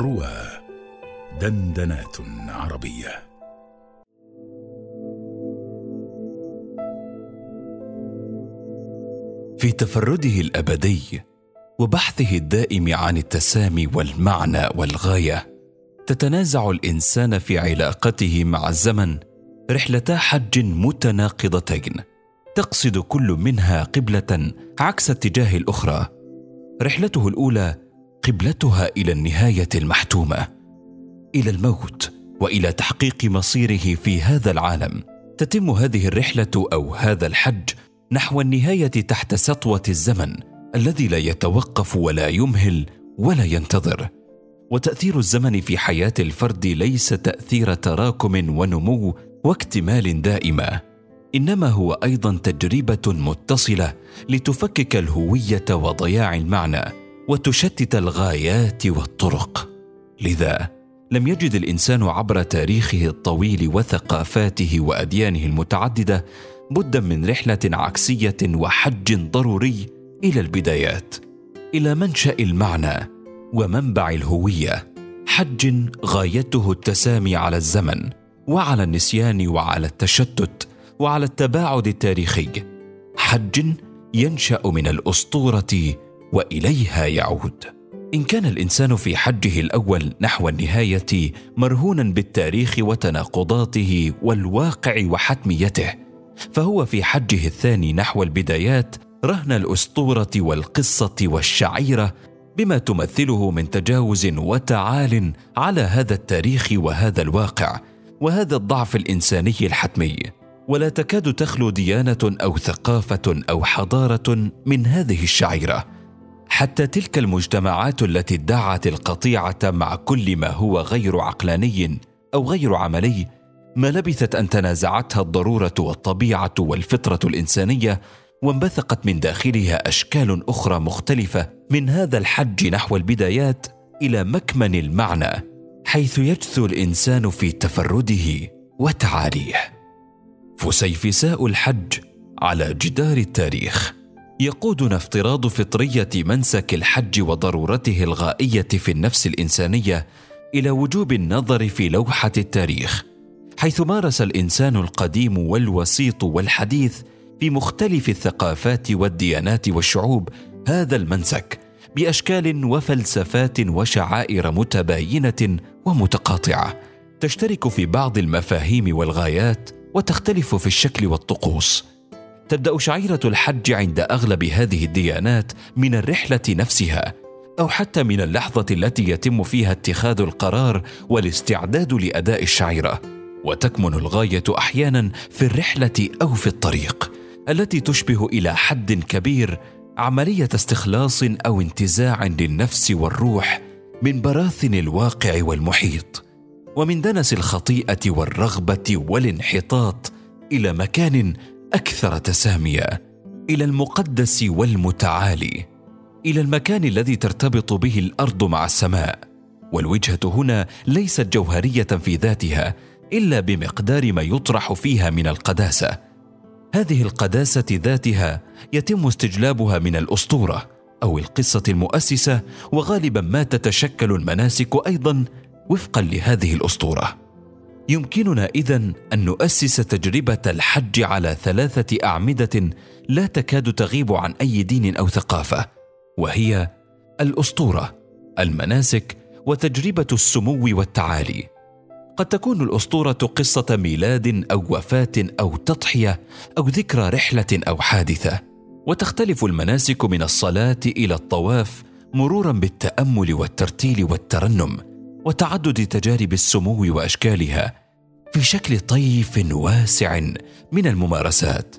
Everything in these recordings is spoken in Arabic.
روى دندنات عربية. في تفرده الأبدي وبحثه الدائم عن التسامي والمعنى والغاية تتنازع الإنسان في علاقته مع الزمن رحلتا حج متناقضتين تقصد كل منها قبلة عكس اتجاه الأخرى. رحلته الأولى قبلتها إلى النهاية المحتومة إلى الموت وإلى تحقيق مصيره في هذا العالم. تتم هذه الرحلة أو هذا الحج نحو النهاية تحت سطوة الزمن الذي لا يتوقف ولا يمهل ولا ينتظر. وتأثير الزمن في حياة الفرد ليس تأثير تراكم ونمو واكتمال دائمة إنما هو أيضا تجربة متصلة لتفكك الهوية وضياع المعنى. وتشتت الغايات والطرق. لذا لم يجد الإنسان عبر تاريخه الطويل وثقافاته وأديانه المتعددة بدا من رحلة عكسية وحج ضروري إلى البدايات إلى منشأ المعنى ومنبع الهوية. حج غايته التسامي على الزمن وعلى النسيان وعلى التشتت وعلى التباعد التاريخي. حج ينشأ من الأسطورة وإليها يعود. إن كان الإنسان في حجه الأول نحو النهاية مرهونا بالتاريخ وتناقضاته والواقع وحتميته فهو في حجه الثاني نحو البدايات رهن الأسطورة والقصة والشعيرة بما تمثله من تجاوز وتعال على هذا التاريخ وهذا الواقع وهذا الضعف الإنساني الحتمي. ولا تكاد تخلو ديانة أو ثقافة أو حضارة من هذه الشعيرة. حتى تلك المجتمعات التي ادعت القطيعة مع كل ما هو غير عقلاني أو غير عملي ما لبثت أن تنازعتها الضرورة والطبيعة والفطرة الإنسانية وانبثقت من داخلها أشكال أخرى مختلفة من هذا الحج نحو البدايات إلى مكمن المعنى حيث يجثو الإنسان في تفرده وتعاليه. فسيفساء الحج على جدار التاريخ. يقودنا افتراض فطرية منسك الحج وضرورته الغائية في النفس الإنسانية إلى وجوب النظر في لوحة التاريخ حيث مارس الإنسان القديم والوسيط والحديث في مختلف الثقافات والديانات والشعوب هذا المنسك بأشكال وفلسفات وشعائر متباينة ومتقاطعة تشترك في بعض المفاهيم والغايات وتختلف في الشكل والطقوس. تبدأ شعيرة الحج عند أغلب هذه الديانات من الرحلة نفسها أو حتى من اللحظة التي يتم فيها اتخاذ القرار والاستعداد لأداء الشعيرة. وتكمن الغاية أحيانا في الرحلة أو في الطريق التي تشبه إلى حد كبير عملية استخلاص أو انتزاع للنفس والروح من براثن الواقع والمحيط ومن دنس الخطيئة والرغبة والانحطاط إلى مكان أكثر تساميا إلى المقدس والمتعالي إلى المكان الذي ترتبط به الأرض مع السماء. والوجهة هنا ليست جوهرية في ذاتها إلا بمقدار ما يطرح فيها من القداسة. هذه القداسة ذاتها يتم استجلابها من الأسطورة أو القصة المؤسسة وغالبا ما تتشكل المناسك أيضا وفقا لهذه الأسطورة. يمكننا اذا أن نؤسس تجربة الحج على ثلاثة أعمدة لا تكاد تغيب عن أي دين أو ثقافة وهي الأسطورة المناسك وتجربة السمو والتعالي. قد تكون الأسطورة قصة ميلاد أو وفاة أو تضحية أو ذكرى رحلة أو حادثة وتختلف المناسك من الصلاة إلى الطواف مرورا بالتأمل والترتيل والترنم. وتعدد تجارب السمو وأشكالها في شكل طيف واسع من الممارسات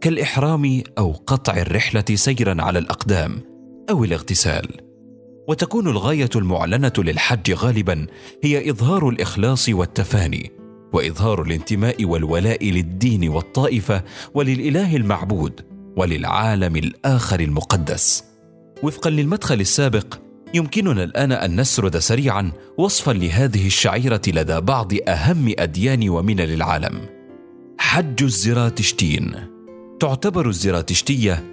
كالإحرام أو قطع الرحلة سيرا على الأقدام أو الاغتسال. وتكون الغاية المعلنة للحج غالبا هي إظهار الإخلاص والتفاني وإظهار الانتماء والولاء للدين والطائفة وللإله المعبود وللعالم الآخر المقدس. وفقا للمدخل السابق يمكننا الآن أن نسرد سريعا وصفا لهذه الشعيرة لدى بعض أهم أديان وملل العالم. حج الزراتشتين. تعتبر الزراتشتية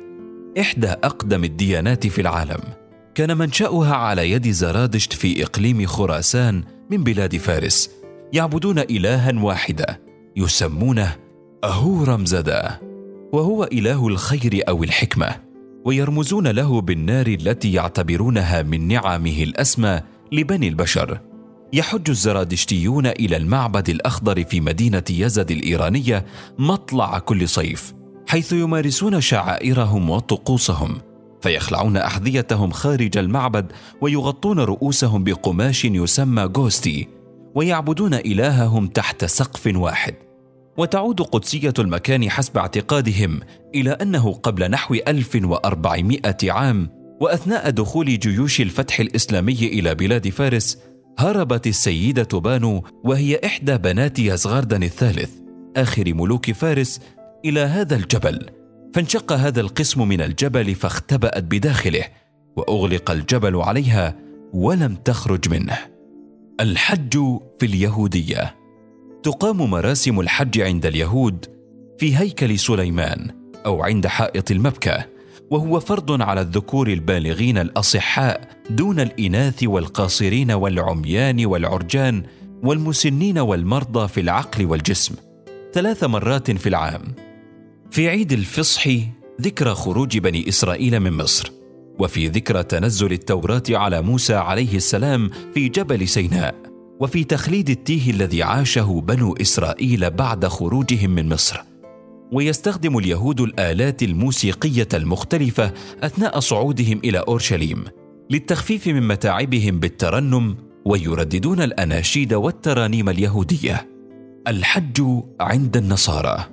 إحدى أقدم الديانات في العالم. كان منشأها على يد زرادشت في إقليم خراسان من بلاد فارس. يعبدون إلها واحدا يسمونه أهورمزدا وهو إله الخير أو الحكمة. ويرمزون له بالنار التي يعتبرونها من نعمه الأسمى لبني البشر. يحج الزرادشتيون إلى المعبد الأخضر في مدينة يزد الإيرانية مطلع كل صيف حيث يمارسون شعائرهم وطقوسهم فيخلعون أحذيتهم خارج المعبد ويغطون رؤوسهم بقماش يسمى غوستي ويعبدون إلههم تحت سقف واحد. وتعود قدسية المكان حسب اعتقادهم إلى أنه قبل نحو 1400 عام وأثناء دخول جيوش الفتح الإسلامي إلى بلاد فارس هربت السيدة بانو وهي إحدى بنات يزغاردن الثالث آخر ملوك فارس إلى هذا الجبل. فانشق هذا القسم من الجبل فاختبأت بداخله وأغلق الجبل عليها ولم تخرج منه. الحج في اليهودية تقام مراسم الحج عند اليهود في هيكل سليمان أو عند حائط المبكى وهو فرض على الذكور البالغين الأصحاء دون الإناث والقاصرين والعميان والعرجان والمسنين والمرضى في العقل والجسم ثلاث مرات في العام. في عيد الفصح ذكرى خروج بني إسرائيل من مصر وفي ذكرى تنزل التوراة على موسى عليه السلام في جبل سيناء. وفي تخليد التيه الذي عاشه بنو إسرائيل بعد خروجهم من مصر. ويستخدم اليهود الآلات الموسيقية المختلفة أثناء صعودهم إلى أورشليم للتخفيف من متاعبهم بالترنم ويرددون الأناشيد والترانيم اليهودية. الحج عند النصارى.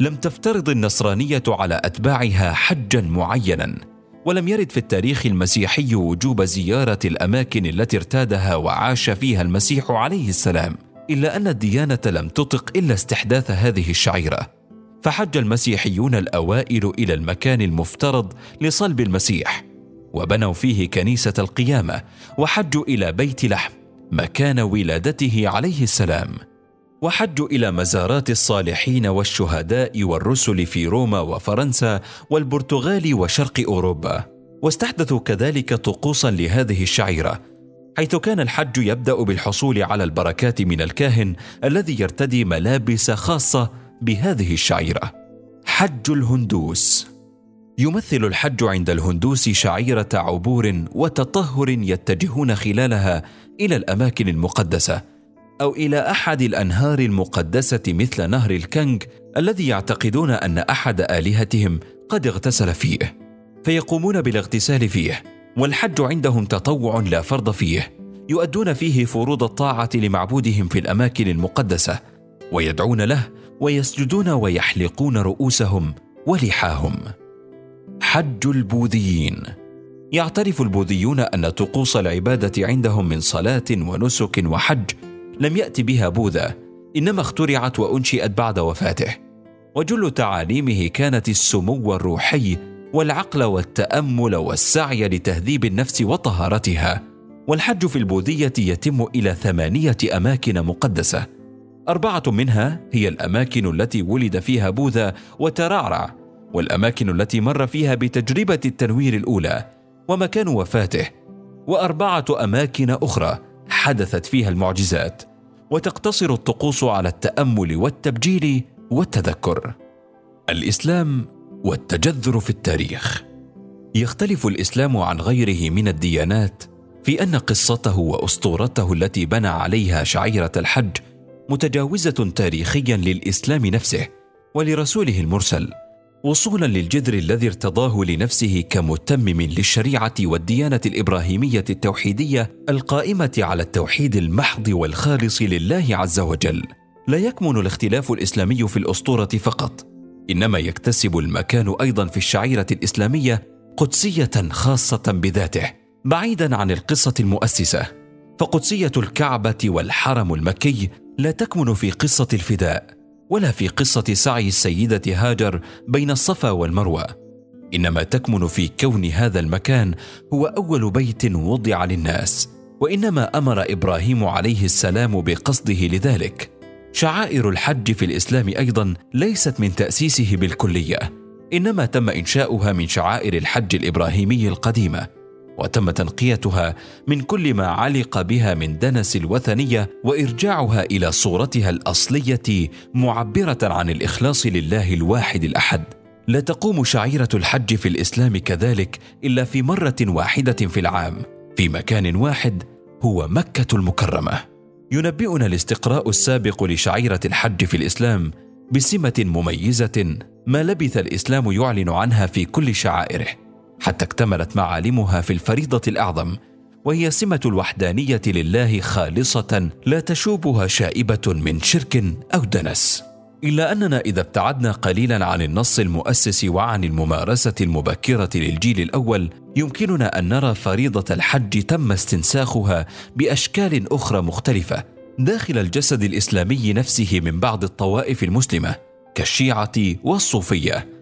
لم تفترض النصرانية على أتباعها حجا معينا. ولم يرد في التاريخ المسيحي وجوب زيارة الأماكن التي ارتادها وعاش فيها المسيح عليه السلام إلا أن الديانة لم تطق إلا استحداث هذه الشعيرة. فحج المسيحيون الأوائل إلى المكان المفترض لصلب المسيح وبنوا فيه كنيسة القيامة وحجوا إلى بيت لحم مكان ولادته عليه السلام. وحجوا إلى مزارات الصالحين والشهداء والرسل في روما وفرنسا والبرتغال وشرق أوروبا. واستحدثوا كذلك طقوسا لهذه الشعيرة حيث كان الحج يبدأ بالحصول على البركات من الكاهن الذي يرتدي ملابس خاصة بهذه الشعيرة. حج الهندوس. يمثل الحج عند الهندوس شعيرة عبور وتطهر يتجهون خلالها إلى الأماكن المقدسة أو إلى أحد الأنهار المقدسة مثل نهر الكنج الذي يعتقدون أن أحد آلهتهم قد اغتسل فيه فيقومون بالاغتسال فيه والحج عندهم تطوع لا فرض فيه يؤدون فيه فروض الطاعة لمعبودهم في الأماكن المقدسة ويدعون له ويسجدون ويحلقون رؤوسهم ولحاهم. حج البوذيين. يعترف البوذيون أن طقوس العبادة عندهم من صلاة ونسك وحج لم يأت بها بوذا إنما اخترعت وأنشئت بعد وفاته. وجل تعاليمه كانت السمو الروحي والعقل والتأمل والسعي لتهذيب النفس وطهارتها. والحج في البوذية يتم إلى ثمانية أماكن مقدسة. أربعة منها هي الأماكن التي ولد فيها بوذا وترعرع والأماكن التي مر فيها بتجربة التنوير الأولى ومكان وفاته. وأربعة أماكن أخرى حدثت فيها المعجزات. وتقتصر الطقوس على التأمل والتبجيل والتذكر. الإسلام والتجذر في التاريخ. يختلف الإسلام عن غيره من الديانات في أن قصته وأسطورته التي بنى عليها شعيرة الحج متجاوزة تاريخيا للإسلام نفسه ولرسوله المرسل. وصولا للجذر الذي ارتضاه لنفسه كمتمم للشريعة والديانة الإبراهيمية التوحيدية القائمة على التوحيد المحض والخالص لله عز وجل. لا يكمن الاختلاف الإسلامي في الأسطورة فقط إنما يكتسب المكان أيضا في الشعيرة الإسلامية قدسية خاصة بذاته بعيدا عن القصة المؤسسة. فقدسية الكعبة والحرم المكي لا تكمن في قصة الفداء. ولا في قصة سعي السيدة هاجر بين الصفا والمروة. إنما تكمن في كون هذا المكان هو أول بيت وضع للناس وإنما أمر إبراهيم عليه السلام بقصده لذلك. شعائر الحج في الإسلام أيضا ليست من تأسيسه بالكلية إنما تم إنشاؤها من شعائر الحج الإبراهيمي القديمة. وتم تنقيتها من كل ما علق بها من دنس الوثنية وإرجاعها إلى صورتها الأصلية معبرة عن الإخلاص لله الواحد الأحد. لا تقوم شعيرة الحج في الإسلام كذلك إلا في مرة واحدة في العام. في مكان واحد هو مكة المكرمة. ينبئنا الاستقراء السابق لشعيرة الحج في الإسلام بسمة مميزة ما لبث الإسلام يعلن عنها في كل شعائره. حتى اكتملت معالمها في الفريضة الأعظم وهي سمة الوحدانية لله خالصة لا تشوبها شائبة من شرك أو دنس. إلا أننا إذا ابتعدنا قليلا عن النص المؤسس وعن الممارسة المبكرة للجيل الأول يمكننا أن نرى فريضة الحج تم استنساخها بأشكال أخرى مختلفة داخل الجسد الإسلامي نفسه من بعض الطوائف المسلمة كالشيعة والصوفية.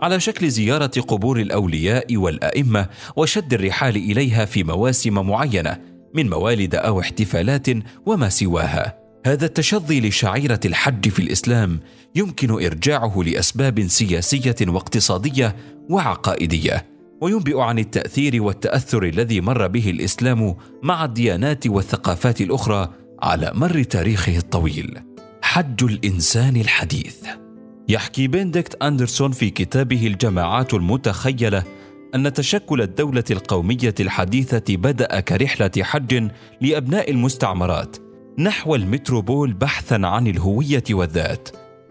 على شكل زيارة قبور الأولياء والأئمة وشد الرحال إليها في مواسم معينة من موالد أو احتفالات وما سواها. هذا التشظي لشعيرة الحج في الإسلام يمكن إرجاعه لأسباب سياسية واقتصادية وعقائدية وينبئ عن التأثير والتأثر الذي مر به الإسلام مع الديانات والثقافات الأخرى على مر تاريخه الطويل. حج الإنسان الحديث. يحكي بندكت أندرسون في كتابه الجماعات المتخيلة أن تشكل الدولة القومية الحديثة بدأ كرحلة حج لأبناء المستعمرات نحو المتروبول بحثا عن الهوية والذات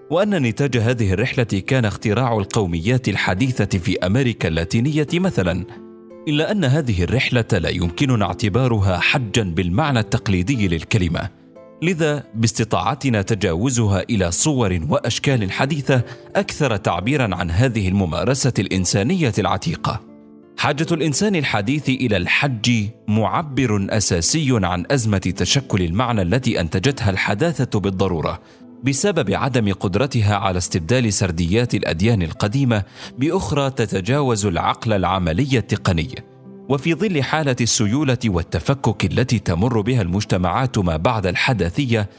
وأن نتاج هذه الرحلة كان اختراع القوميات الحديثة في أمريكا اللاتينية مثلا إلا أن هذه الرحلة لا يمكننا اعتبارها حجا بالمعنى التقليدي للكلمة. لذا باستطاعتنا تجاوزها إلى صور وأشكال حديثة أكثر تعبيرا عن هذه الممارسة الإنسانية العتيقة. حاجة الإنسان الحديث إلى الحج معبر أساسي عن أزمة تشكل المعنى التي أنتجتها الحداثة بالضرورة بسبب عدم قدرتها على استبدال سرديات الأديان القديمة بأخرى تتجاوز العقل العملي التقني. وفي ظل حالة السيولة والتفكك التي تمر بها المجتمعات ما بعد الحداثية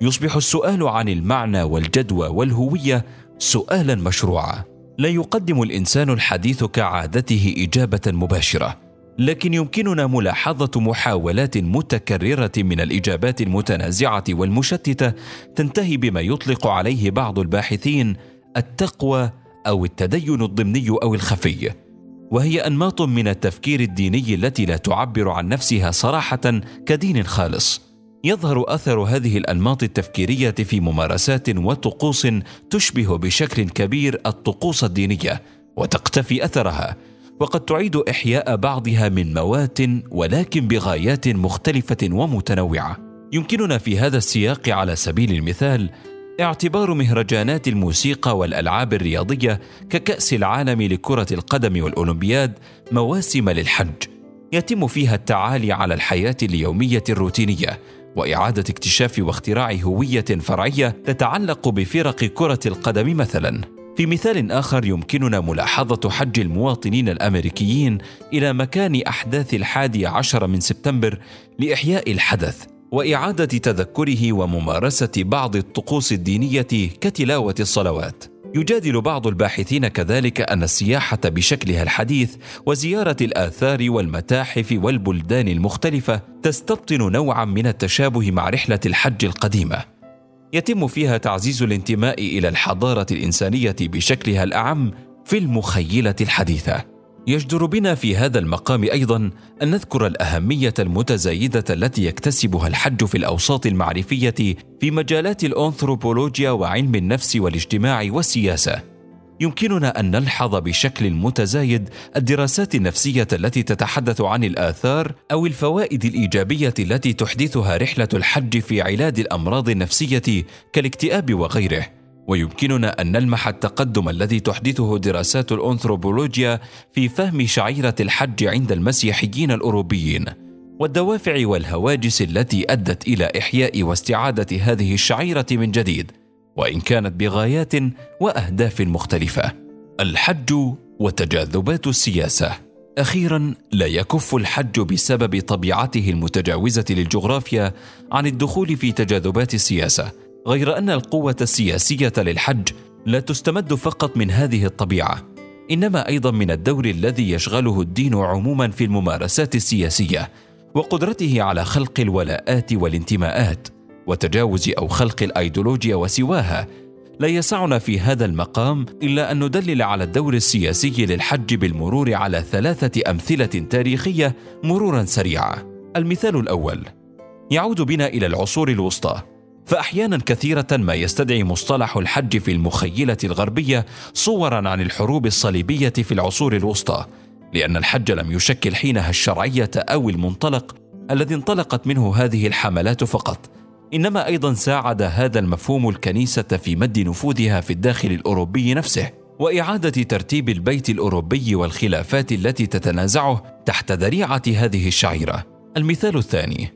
يصبح السؤال عن المعنى والجدوى والهوية سؤالا مشروعا. لا يقدم الإنسان الحديث كعادته إجابة مباشرة لكن يمكننا ملاحظة محاولات متكررة من الإجابات المتنازعة والمشتتة تنتهي بما يطلق عليه بعض الباحثين التقوى أو التدين الضمني أو الخفي. وهي أنماط من التفكير الديني التي لا تعبر عن نفسها صراحة كدين خالص. يظهر أثر هذه الأنماط التفكيرية في ممارسات وطقوس تشبه بشكل كبير الطقوس الدينية وتقتفي أثرها. وقد تعيد إحياء بعضها من موات ولكن بغايات مختلفة ومتنوعة. يمكننا في هذا السياق على سبيل المثال اعتبار مهرجانات الموسيقى والألعاب الرياضية ككأس العالم لكرة القدم والأولمبياد مواسم للحج يتم فيها التعالي على الحياة اليومية الروتينية وإعادة اكتشاف واختراع هوية فرعية تتعلق بفرق كرة القدم مثلا. في مثال آخر يمكننا ملاحظة حج المواطنين الأمريكيين إلى مكان أحداث الحادي عشر من سبتمبر لإحياء الحدث. وإعادة تذكره وممارسة بعض الطقوس الدينية كتلاوة الصلوات. يجادل بعض الباحثين كذلك أن السياحة بشكلها الحديث وزيارة الآثار والمتاحف والبلدان المختلفة تستبطن نوعا من التشابه مع رحلة الحج القديمة. يتم فيها تعزيز الانتماء إلى الحضارة الإنسانية بشكلها الأعم في المخيلة الحديثة. يجدر بنا في هذا المقام أيضا أن نذكر الأهمية المتزايدة التي يكتسبها الحج في الأوساط المعرفية في مجالات الأنثروبولوجيا وعلم النفس والاجتماع والسياسة. يمكننا أن نلحظ بشكل متزايد الدراسات النفسية التي تتحدث عن الآثار أو الفوائد الإيجابية التي تحدثها رحلة الحج في علاج الأمراض النفسية كالاكتئاب وغيره. ويمكننا أن نلمح التقدم الذي تحدثه دراسات الأنثروبولوجيا في فهم شعيرة الحج عند المسيحيين الأوروبيين والدوافع والهواجس التي أدت إلى إحياء واستعادة هذه الشعيرة من جديد وإن كانت بغايات وأهداف مختلفة. الحج وتجاذبات السياسة. أخيرا لا يكف الحج بسبب طبيعته المتجاوزة للجغرافيا عن الدخول في تجاذبات السياسة. غير أن القوة السياسية للحج لا تستمد فقط من هذه الطبيعة إنما أيضا من الدور الذي يشغله الدين عموما في الممارسات السياسية وقدرته على خلق الولاءات والانتماءات وتجاوز أو خلق الأيديولوجيا وسواها. لا يسعنا في هذا المقام إلا أن ندلل على الدور السياسي للحج بالمرور على ثلاثة أمثلة تاريخية مرورا سريعا المثال الأول يعود بنا إلى العصور الوسطى. فأحيانا كثيرة ما يستدعي مصطلح الحج في المخيلة الغربية صورا عن الحروب الصليبية في العصور الوسطى لأن الحج لم يشكل حينها الشرعية أو المنطلق الذي انطلقت منه هذه الحملات فقط. إنما أيضا ساعد هذا المفهوم الكنيسة في مد نفوذها في الداخل الأوروبي نفسه وإعادة ترتيب البيت الأوروبي والخلافات التي تتنازعه تحت ذريعة هذه الشعيرة. المثال الثاني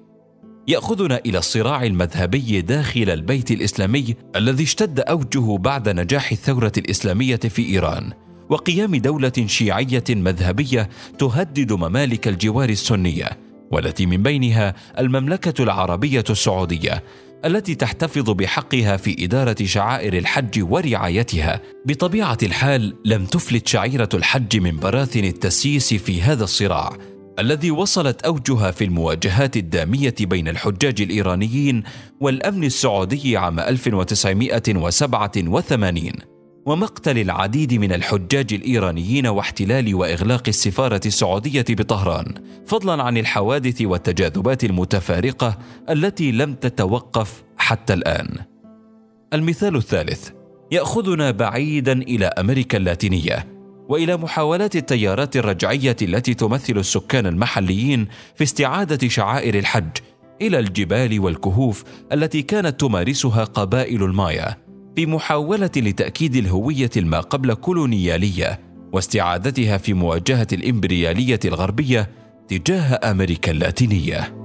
يأخذنا إلى الصراع المذهبي داخل البيت الإسلامي الذي اشتد اوجه بعد نجاح الثورة الإسلامية في إيران وقيام دولة شيعية مذهبية تهدد ممالك الجوار السنية والتي من بينها المملكة العربية السعودية التي تحتفظ بحقها في إدارة شعائر الحج ورعايتها. بطبيعة الحال لم تفلت شعيرة الحج من براثن التسييس في هذا الصراع. الذي وصلت أوجها في المواجهات الدامية بين الحجاج الإيرانيين والأمن السعودي عام 1987 ومقتل العديد من الحجاج الإيرانيين واحتلال وإغلاق السفارة السعودية بطهران فضلا عن الحوادث والتجاذبات المتفارقة التي لم تتوقف حتى الآن. المثال الثالث يأخذنا بعيدا إلى أمريكا اللاتينية وإلى محاولات التيارات الرجعية التي تمثل السكان المحليين في استعادة شعائر الحج إلى الجبال والكهوف التي كانت تمارسها قبائل المايا في محاوله لتأكيد الهوية الما قبل كولونيالية واستعادتها في مواجهة الإمبريالية الغربية تجاه أمريكا اللاتينية.